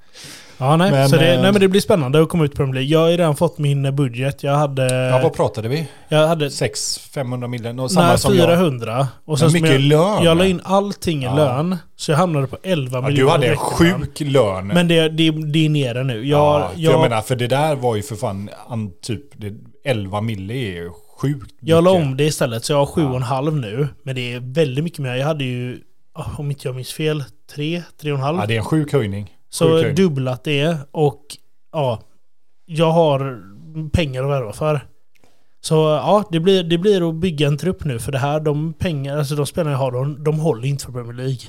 Ja, nej. Men, så det, eh, nej, men det blir spännande att komma ut på Premier League. Jag har ju redan fått min budget. Jag hade... Ja, vad pratade vi? jag hade... 600-500 miljoner? Och samma Nej, som jag. 400. Och Men som mycket jag, lön. Jag la in allting i Ja. lön. Så jag hamnade på 11 Ja, miljoner. du hade en sjuk lön. Men det, det, det är nere nu. Jag, ja, jag, jag, menar, för det där var ju för fan an, typ det, 11 mille är ju sjukt jag la mycket. om det istället. Så jag har 7,5 nu. Men det är väldigt mycket mer. Jag hade ju, om inte jag minns fel, 3, 3,5. Ja, det är en sjuk höjning. Så höjning. dubblat det och ja, jag har pengar att värva för. Så ja, det blir, det blir att bygga en trupp nu för det här, de pengar, alltså de spelarna jag har, de, de håller inte för Premier League.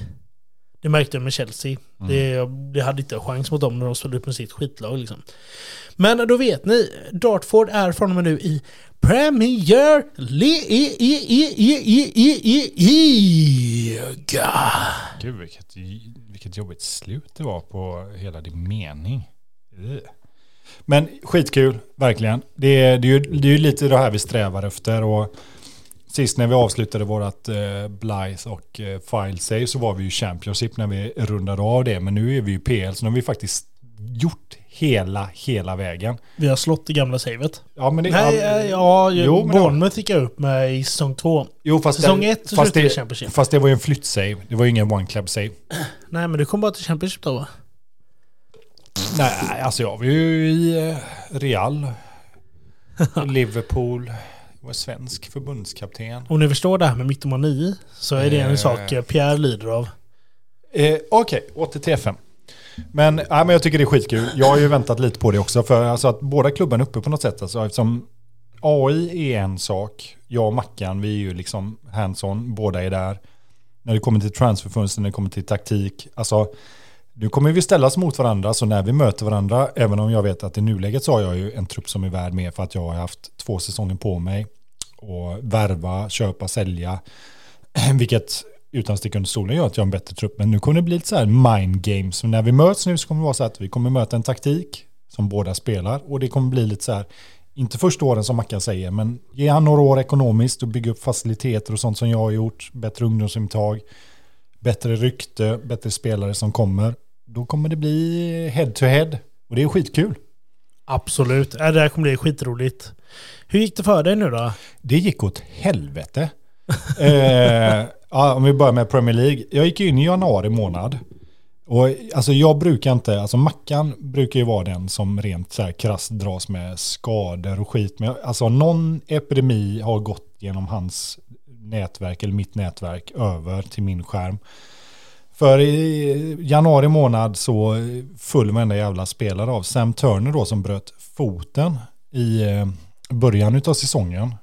Det märkte jag med Chelsea. Det, det hade inte en chans mot dem när de spelade upp med sitt skitlag. Liksom. Men då vet ni, Dartford är från och med nu i Premier League. Gud, vilket, vilket jobbigt slut det var på hela din mening. Ugh. Men skitkul, verkligen. Det är, det, är ju, det är ju lite det här vi strävar efter. Och sist när vi avslutade vårt eh, Blythe och eh, Filesave så var vi ju Championship när vi rundade av det. Men nu är vi ju PL, så nu har vi faktiskt gjort hela, hela vägen. Vi har slått det gamla savet. Ja, men det, Nej, ja, ja, Jo, Bournemouth gick jag upp med i säsong två. jo, fast Säsong det, ett så fast, det, Championship. fast det var ju en flyttsave. Det var ju ingen one club save. Nej, men du kom bara till Championship då va? Nej, alltså jag var ju i eh, Real, Liverpool, jag var svensk förbundskapten. Om ni förstår det här med mytomani så är det en Eh. sak eh, Pierre lider av. Eh, Okej, åter till FM. Men, nej, men jag tycker det är skitkul. Jag har ju väntat lite på det också. För alltså att båda klubbarna är uppe på något sätt. Alltså, eftersom AI är en sak. Jag och Mackan, vi är ju liksom hands-on. Båda är där. När det kommer till transferfönster, när det kommer till taktik. Alltså, nu kommer vi ställas mot varandra. Så när vi möter varandra, även om jag vet att i nuläget så har jag ju en trupp som är värd mer. För att jag har haft två säsonger på mig. Och värva, köpa, sälja. Vilket utan att sticka under stolen gör att jag har en bättre trupp. Men nu kommer det bli lite så här mind games. Så när vi möts nu så kommer det vara så att vi kommer möta en taktik som båda spelar. Och det kommer bli lite så här, inte första åren som Mackan säger, men ge han några år ekonomiskt och bygga upp faciliteter och sånt som jag har gjort. Bättre ungdomsintag, bättre rykte, bättre spelare som kommer. Då kommer det bli head to head. Och det är skitkul. Absolut. Ja, det här kommer bli skitroligt. Hur gick det för dig nu då? Det gick åt helvete. eh, ja, om vi börjar med Premier League. Jag gick in i januari månad. Och alltså jag brukar inte, alltså Mackan brukar ju vara den som rent så här krasst dras med skador och skit. Men alltså någon epidemi har gått genom hans nätverk eller mitt nätverk över till min skärm. För i januari månad så full varenda jävla spelare av Sam Turner då som bröt foten i eh, början av säsongen.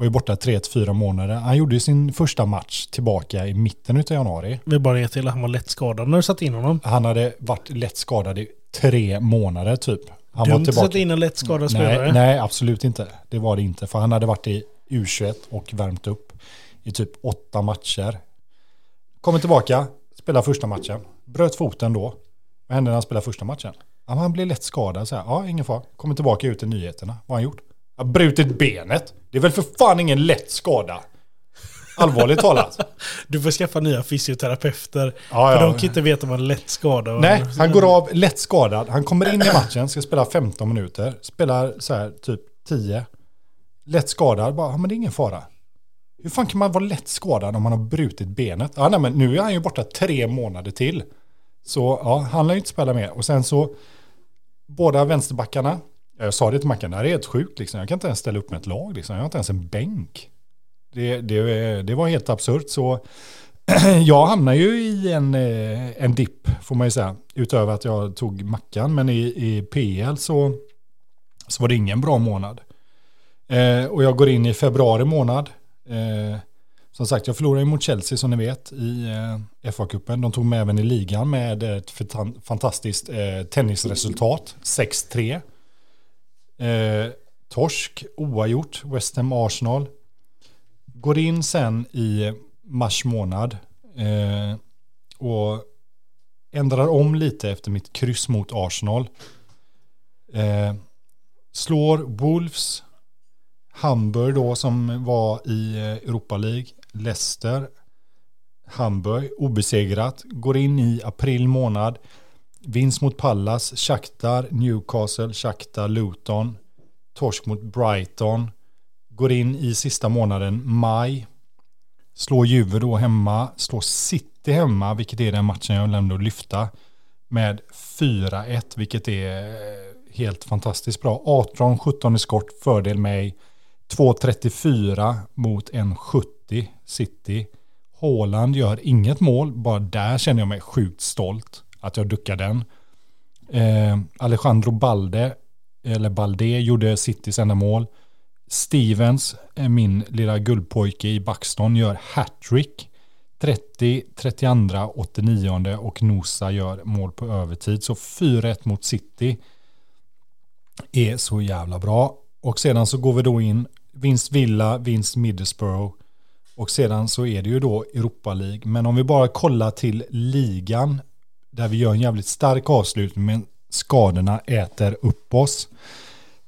Var ju borta 3-4 månader. Han gjorde ju sin första match tillbaka i mitten av januari. Vi bara till att han var lätt skadad när du satte in honom. Han hade varit lätt skadad i tre månader typ. Han Dumt var att tillbaka. sätta in en lätt skadad spelare. Nej, nej, absolut inte. Det var det inte. För han hade varit i U21 och värmt upp i typ åtta matcher. Kommer tillbaka, spelar första matchen. Bröt foten då. Vad hände när han spelade första matchen? Ja, han blev lätt skadad. Så här, ja, ingen fara. Kommer tillbaka ut i nyheterna. Vad har han gjort? Har brutit benet. Det är väl för fan ingen lätt skada. Allvarligt talat. Du får skaffa nya fysioterapeuter. Ja, för ja. de kan inte veta vad en lätt skada. Nej, han går av lätt skadad. Han kommer in i matchen, ska spela 15 minuter. Spelar så här typ 10. Lätt skadad, bara, ja, men det är ingen fara. Hur fan kan man vara lätt skadad om man har brutit benet? Ja, nej, men nu är han ju borta tre månader till. Så ja, han lär ju inte spela mer. Och sen så, båda vänsterbackarna. Jag sa det till Mackan, det här är helt sjukt liksom. Jag kan inte ens ställa upp med ett lag liksom. Jag har inte ens en bänk. Det, det, det var helt absurt. Så jag hamnar ju i en, eh, en dipp får man ju säga. Utöver att jag tog Mackan. Men i, i PL så, så var det ingen bra månad. Eh, och jag går in i februari månad. Eh, som sagt, jag förlorade mot Chelsea som ni vet i eh, FA-cupen. De tog med även i ligan med ett fantastiskt eh, tennisresultat. 6-3. Eh, torsk, oavgjort, West Ham Arsenal. Går in sen i mars månad eh, och ändrar om lite efter mitt kryss mot Arsenal. Eh, slår Wolves, Hamburg då som var i eh, Europa League, Leicester, Hamburg, obesegrat, går in i april månad, vinst mot Pallas, Shakhtar, Newcastle, Shakhtar, Luton, torsk mot Brighton, går in i sista månaden, maj, slår Juve då hemma, slår City hemma, vilket är den matchen jag glömde att lyfta, med 4-1, vilket är eh, helt fantastiskt bra. 18-17 i skott, fördel mig. 2.34 mot 1.70 City. Haaland gör inget mål, bara där känner jag mig sjukt stolt att jag duckar den. Eh, Alejandro Balde, eller Balde, gjorde Citys enda mål. Stevens, eh, min lilla guldpojke i Buxton, gör hattrick. 30, 32, 89 och Nosa gör mål på övertid. Så 4-1 mot City är så jävla bra. Och sedan så går vi då in vinst Villa, vinst Middlesbrough och sedan så är det ju då Europa League. Men om vi bara kollar till ligan där vi gör en jävligt stark avslutning men skadorna äter upp oss.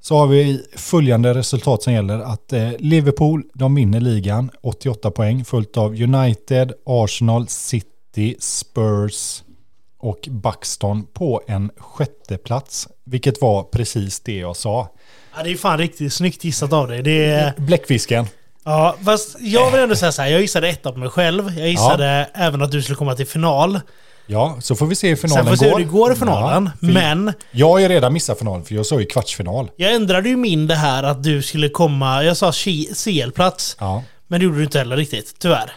Så har vi följande resultat som gäller att eh, Liverpool, de vinner ligan, 88 poäng, följt av United, Arsenal, City, Spurs och Buxton på en sjätte plats. Vilket var precis det jag sa. Ja, det är fan riktigt snyggt gissat av dig. Det är... Bläckfisken. Ja, fast jag vill ändå säga så här. Jag gissade etta på mig själv. Jag gissade även att du skulle komma till final. Ja, så får vi se hur finalen Sen får vi se går. hur det går i finalen. Ja, men Jag har ju redan missat finalen för jag sa ju kvartsfinal. jag ändrade ju min det här att du skulle komma... Jag sa CL-plats. Ja. Men det gjorde du inte heller riktigt, tyvärr.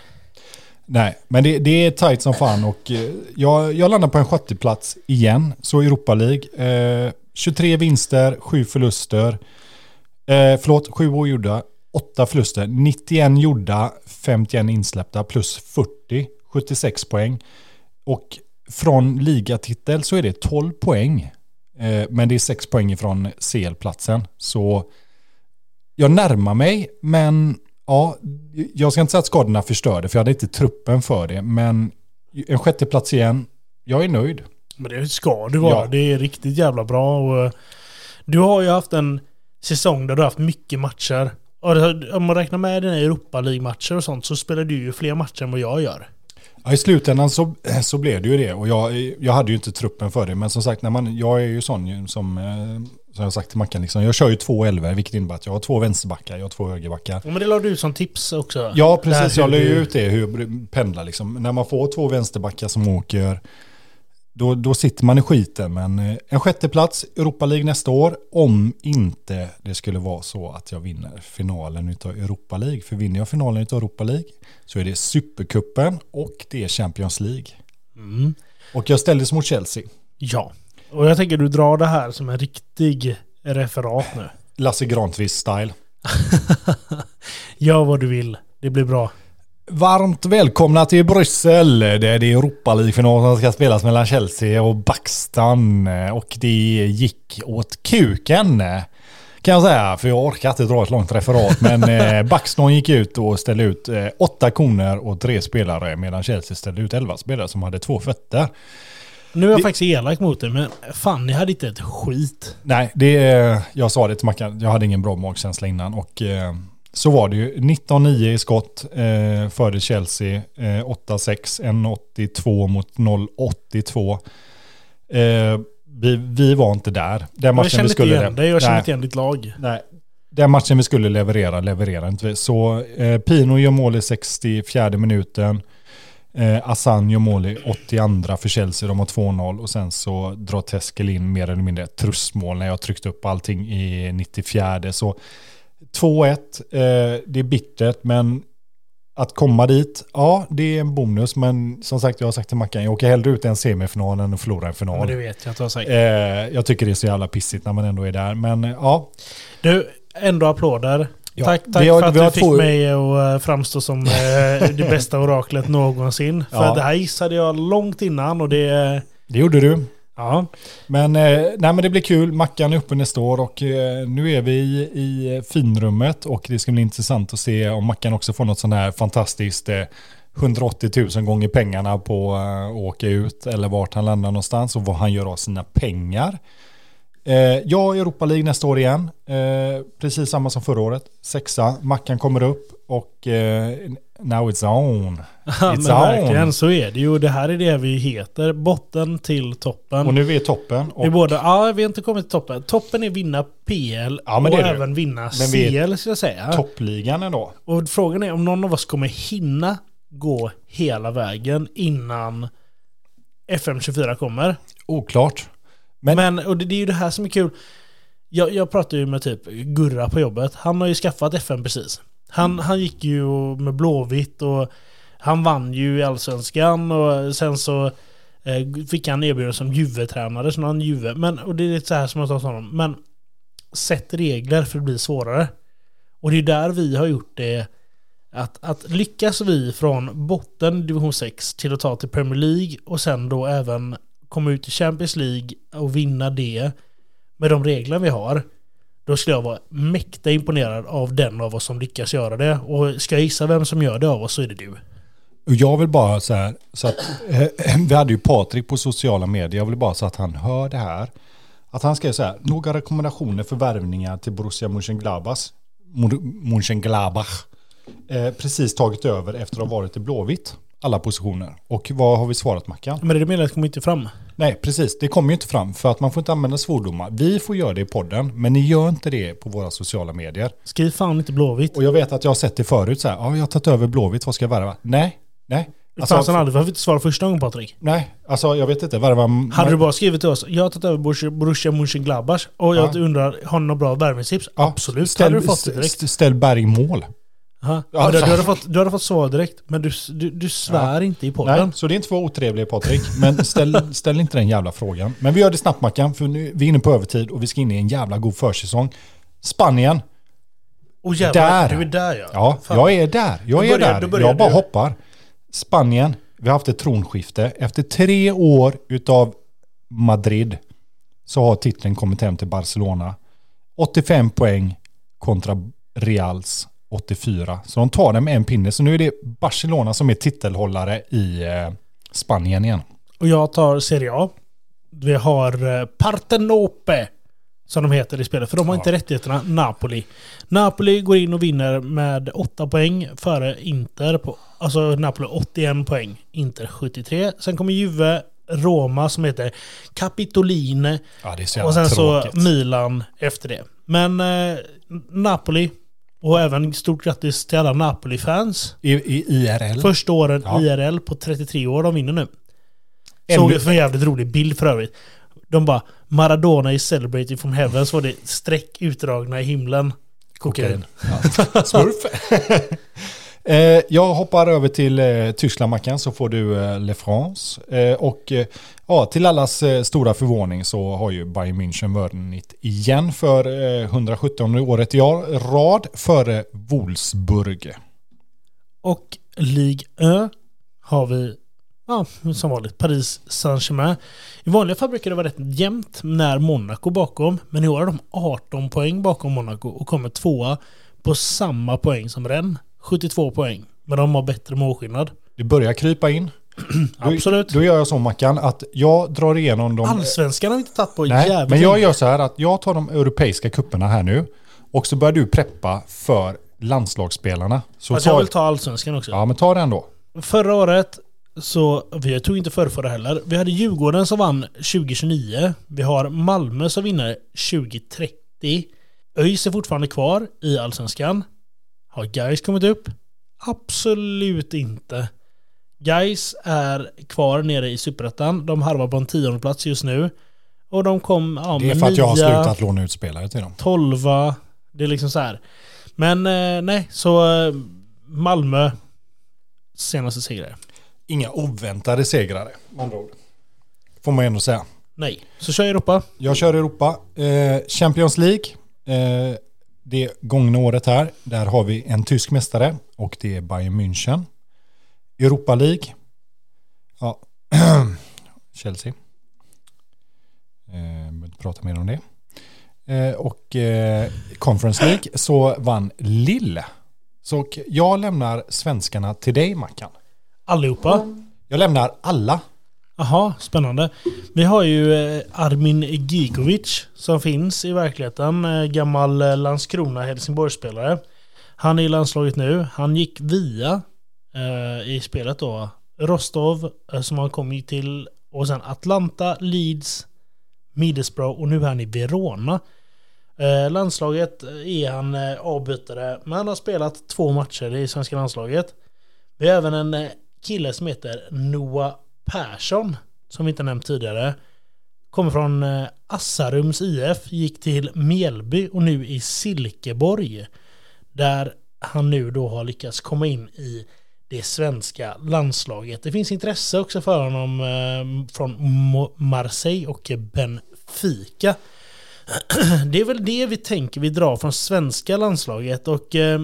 Nej, men det, det är tajt som fan och eh, jag, jag landar på en sjätteplats igen. Så Europa League. Eh, 23 vinster, 7 förluster. Eh, förlåt, 7 ogjorda, 8 förluster. 91 gjorda, 51 insläppta plus 40, 76 poäng. Och från ligatitel så är det 12 poäng. Eh, men det är 6 poäng ifrån CL-platsen. Så jag närmar mig, men ja, jag ska inte säga att skadorna förstörde, för jag hade inte truppen för det. Men en sjätte plats igen, jag är nöjd. Men det ska du vara. Ja. Det är riktigt jävla bra. Och du har ju haft en säsong där du har haft mycket matcher. Och om man räknar med dina Europa League-matcher och sånt så spelar du ju fler matcher än vad jag gör. Ja, I slutändan så, så blev det ju det. Och jag, jag hade ju inte truppen för det. Men som sagt, när man, jag är ju sån som, eh, som jag sagt till Mackan, liksom, jag kör ju två elver, vilket innebär att jag har två vänsterbackar, jag har två högerbackar. Ja, Men det la du ut som tips också. Ja, precis. Jag la ju ut det, hur pendlar liksom. När man får två vänsterbackar som åker, då, då sitter man i skiten. Men eh, en sjätte plats Europa League nästa år, om inte det skulle vara så att jag vinner finalen utav Europa League. För vinner jag finalen utav Europa League så är det Supercupen och det är Champions League. Mm. Och jag ställdes mot Chelsea. Ja. Och jag tänker du drar det här som en riktig referat nu. Lasse Granqvist-style. Gör vad du vill. Det blir bra. Varmt välkomna till Bryssel. Det är det Europa League-final som ska spelas mellan Chelsea och Buxton. Och det gick åt kuken. Kan jag säga, för jag orkar inte dra ett långt referat. Men eh, Buxton gick ut och ställde ut eh, åtta koner och tre spelare. Medan Chelsea ställde ut elva spelare som hade två fötter. Nu är jag Det- faktiskt elak mot dig, men fan, ni hade inte ett skit. Nej, det, jag sa det till Mackan. Jag hade ingen bra magkänsla innan. Och eh, så var det ju. 19-9 i skott eh, förde Chelsea. Eh, 8-6, 1-82 mot 0-82. Eh, vi, vi var inte där. Den matchen vi skulle... igen dig, jag känner inte igen ditt lag. Nej. Den matchen vi skulle leverera, levererade inte vi. Så eh, Pino gör mål i 64 minuten. Eh, Assan gör mål i 82 för Chelsea, de har 2-0. Och sen så drar Teskel in mer eller mindre ett trustmål när jag tryckte upp allting i 94. Så 2-1, eh, det är bittert men att komma dit, ja det är en bonus. Men som sagt, jag har sagt till Mackan, jag åker hellre ut en semifinal än att förlora en final. Men det vet jag har sagt. Eh, jag tycker det är så jävla pissigt när man ändå är där. Men eh, ja, Du, ändå applåder. Ja, tack tack har- för att du fick två- mig att eh, framstå som det bästa oraklet någonsin. För Ja. det här gissade jag långt innan och det... det gjorde du. Ja, Men, eh, nej, men det blir kul. Mackan är uppe nästa år och eh, nu är vi i, finrummet och det ska bli intressant att se om Mackan också får något sånt här fantastiskt eh, 180 000 gånger pengarna på eh, att åka ut eller vart han landar någonstans och vad han gör av sina pengar. Eh, jag i Europa League nästa år igen. Eh, precis samma som förra året. Sexa. Mackan kommer upp och eh, now it's on. It's on. verkligen så är det ju. Det här är det vi heter. Botten till toppen. Och nu är vi toppen. Vi Och, båda, ja vi har inte kommit till toppen. Toppen är vinna PL Ja, men och även vinna Men vi CL ska jag säga. toppligan ändå. Och frågan är om någon av oss kommer hinna gå hela vägen innan FM24 kommer. Oklart. Men- Men, och det, det är ju det här som är kul. Jag, jag pratade ju med typ Gurra på jobbet. Han har ju skaffat FM precis. Han, Mm. han gick ju med Blåvitt och han vann ju i Allsvenskan och sen så eh, fick han erbjudande som Juve-tränare, så han Juve. Men, och det är lite så här som jag sa till honom. Men sätt regler för det blir svårare. Och det är där vi har gjort det Att, att lyckas vi från botten division 6 till att ta till Premier League och sen då även komma ut i Champions League och vinna det med de regler vi har. Då skulle jag vara mäkta imponerad av den av oss som lyckas göra det. Och ska jag gissa vem som gör det av oss så är det du. Jag vill bara så här, så att, eh, vi hade ju Patrik på sociala medier, jag vill bara så att han hör det här. Att han skrev så här, några rekommendationer för värvningar till Borussia Mönchengladbach. Mönchengladbach. Eh, precis tagit över efter att ha varit i Blåvitt. Alla positioner. Och vad har vi svarat Mackan? Men det meddelandet kommer inte fram. Nej, precis. Det kommer ju inte fram för att man får inte använda svordomar. Vi får göra det i podden, men ni gör inte det på våra sociala medier. Skriv fan inte Blåvitt. Och jag vet att jag har sett det förut så här, ja, jag har tagit över Blåvitt, vad ska jag värva? Nej, nej. Alltså, Fanns han aldrig? Varför inte svara första gången Patrik? Nej, alltså jag vet inte, värva... Hade du bara skrivit till oss, jag har tagit över Borussia- Borussia Mönchengladbach och jag Ja. undrar, har ni några bra värvningstips? Ja, Absolut, ställ, hade du fått det direkt. st- Ställ Berg mål. Ja, Ja, du, du, hade fått, du hade fått svar direkt, men du, du, du svär inte i podden. Nej, så det är inte för otrevlig Patrik, men ställ, ställ inte den jävla frågan. Men vi gör det snabbt Mackan, för nu, vi är inne på övertid och vi ska in i en jävla god försäsong. Spanien, Och jävlar, Där. du är där ja. ja, Fan. jag är där. Jag Då är börjar- där. börjar Jag bara du. hoppar. Spanien, vi har haft ett tronskifte. Efter tre år utav Madrid så har titeln kommit hem till Barcelona. 85 poäng kontra Reals 84. Så de tar den med en pinne. Så nu är det Barcelona som är titelhållare i eh, Spanien igen. Och jag tar Serie A. Vi har eh, Partenope. Som de heter i spelet. För de har Ja. inte rättigheterna. Napoli. Napoli går in och vinner med 8 poäng före Inter. På, alltså Napoli 81 poäng. Inter 73. Sen kommer Juve, Roma som heter Capitoline. Ja, det Och sen jävla så tråkigt. Milan efter det. Men eh, Napoli. Och även stort grattis till alla Napoli-fans. I, i IRL. Första åren Ja. IRL på 33 år de vinner nu. En- Såg för en jävligt rolig bild för övrigt. De bara Maradona is celebrating from heaven så var det streck utdragna i himlen. Kokain. Ja. Smurf. eh, jag hoppar över till eh, Tyskland Mackan så får du eh, Le France. Eh, och eh, ja, till allas eh, stora förvåning så har ju Bayern München vunnit igen för eh, 117 året i rad före Wolfsburg. Och Ligue Ö har vi Ja, som vanligt. Paris Saint-Germain. I vanliga fall brukar det vara rätt jämnt när Monaco bakom. Men i år har de 18 poäng bakom Monaco och kommer tvåa på samma poäng som Rennes. 72 poäng. Men de har bättre målskillnad. Det börjar krypa in. Då, Absolut. Då gör jag så Mackan att jag drar igenom de... Allsvenskan har vi inte tagit på Nej, jävligt men jag gör så här att jag tar de europeiska kupperna här nu. Och så börjar du preppa för landslagsspelarna. Så Fast jag ta, vill ta allsvenskan också. ja, men ta den då. Förra året så, vi tog inte förrförra heller. Vi hade Djurgården som vann 2029. Vi har Malmö som vinner 2030. ÖIS är fortfarande kvar i Allsvenskan. Har Gais kommit upp? Absolut inte. Gais är kvar nere i Superettan. De harvar på en tionde plats just nu. Och de kom ja, Det är för att jag har slutat låna ut spelare till dem. tolva. Det är liksom så här. Men eh, nej, så eh, Malmö senaste segrare. Inga oväntade segrare, andra ord. Får man ändå säga. Nej. Så kör Europa. Jag kör Europa. Eh, Champions League. Det gångna året här. Där har vi en tysk mästare. Och det är Bayern München. Europa League. Ja. Chelsea. Eh, inte prata mer om det. Eh, och eh, Conference League så vann Lille. Så jag lämnar svenskarna till dig Mackan. Allihopa. Jag lämnar alla. Jaha, spännande. Vi har ju eh, Armin Gigovic som finns i verkligheten. Eh, gammal eh, Landskrona-Helsingborgsspelare. Han är i landslaget nu. Han gick via eh, i spelet då Rostov som han kom till och sen Atlanta, Leeds, Middlesbrough och nu är han i Verona. Eh, landslaget är han eh, avbytare men han har spelat två matcher i svenska landslaget. Vi har även en kille som heter Noah Persson som vi inte nämnt tidigare. Kommer från eh, Assarums IF, gick till Melby och nu i Silkeborg. Där han nu då har lyckats komma in i det svenska landslaget. Det finns intresse också för honom eh, från Marseille och Benfica. Det är väl det vi tänker vi drar från svenska landslaget och eh,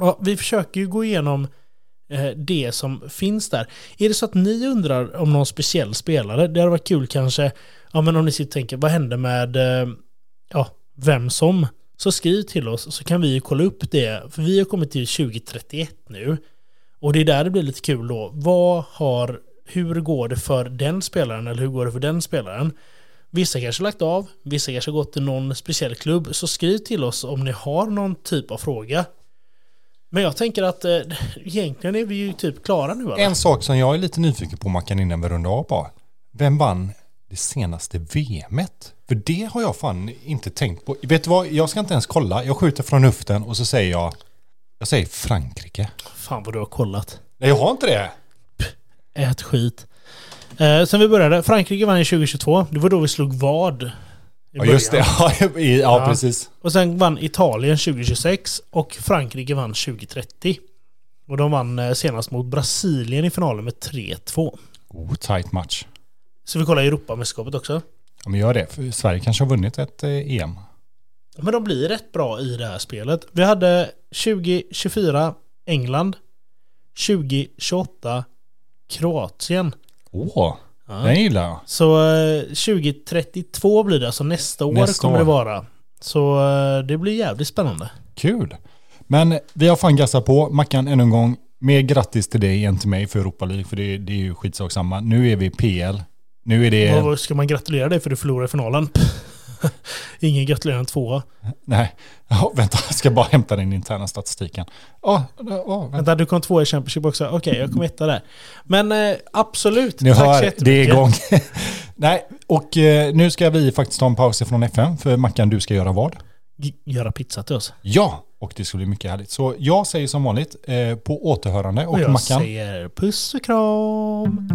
Ja, vi försöker ju gå igenom Eh, det som finns där. Är det så att ni undrar om någon speciell spelare? Det hade varit kul kanske, ja men om ni sitter och tänker, vad hände med, eh, ja, vem som? Så skriv till oss så kan vi kolla upp det. För vi har kommit till 2031 nu. Och det är där det blir lite kul då. Vad har, hur går det för den spelaren eller hur går det för den spelaren? Vissa kanske lagt av, vissa kanske gått till någon speciell klubb. Så skriv till oss om ni har någon typ av fråga. Men jag tänker att eh, egentligen är vi ju typ klara nu. Eller? En sak som jag är lite nyfiken på Mackan innan vi rundar av bara. Vem vann det senaste VMet? För det har jag fan inte tänkt på. Vet du vad, jag ska inte ens kolla. Jag skjuter från luften och så säger jag, jag säger Frankrike. Fan vad du har kollat. Nej, jag har inte det. Ät skit. Eh, sen vi började, Frankrike vann i 2022. Det var då vi slog vad. Ja, just det. Ja, ja, Ja. precis. Och sen vann Italien 2026 och Frankrike vann 2030. Och de vann eh, senast mot Brasilien i finalen med 3-2. Oh, tight match. Så vi kollar Europamästerskapet också. Ja, men gör det. För Sverige kanske har vunnit ett eh, EM. Men de blir rätt bra i det här spelet. Vi hade 2024 England. 2028 Kroatien. Åh, Ja. den gillar jag. Så eh, 2032 blir det, alltså nästa år Nästa kommer det år. vara. Så eh, det blir jävligt spännande. Kul. Men vi har fan gassat på. Mackan, ännu en gång. Mer grattis till dig än till mig för Europa League. För det, det är ju skitsak samma. Nu är vi PL. Nu är det... Vad- Ska man gratulera dig för du förlorade finalen? Ingen gratulerar en tvåa. Nej, ja, vänta. Jag ska bara hämta den interna statistiken. Ja, ja, vänta. Vänta, du kom tvåa i Championship också. Okej, jag kom etta där. Men eh, absolut. Ni Tack så hör, det är jättemycket. igång. Nej, och eh, nu ska vi faktiskt ta en paus från FM. För Mackan, du ska göra vad? G- Göra pizza till oss. Ja, och det ska bli mycket härligt. Så jag säger som vanligt, eh, på återhörande. Och, Och jag Mackan, säger puss och kram.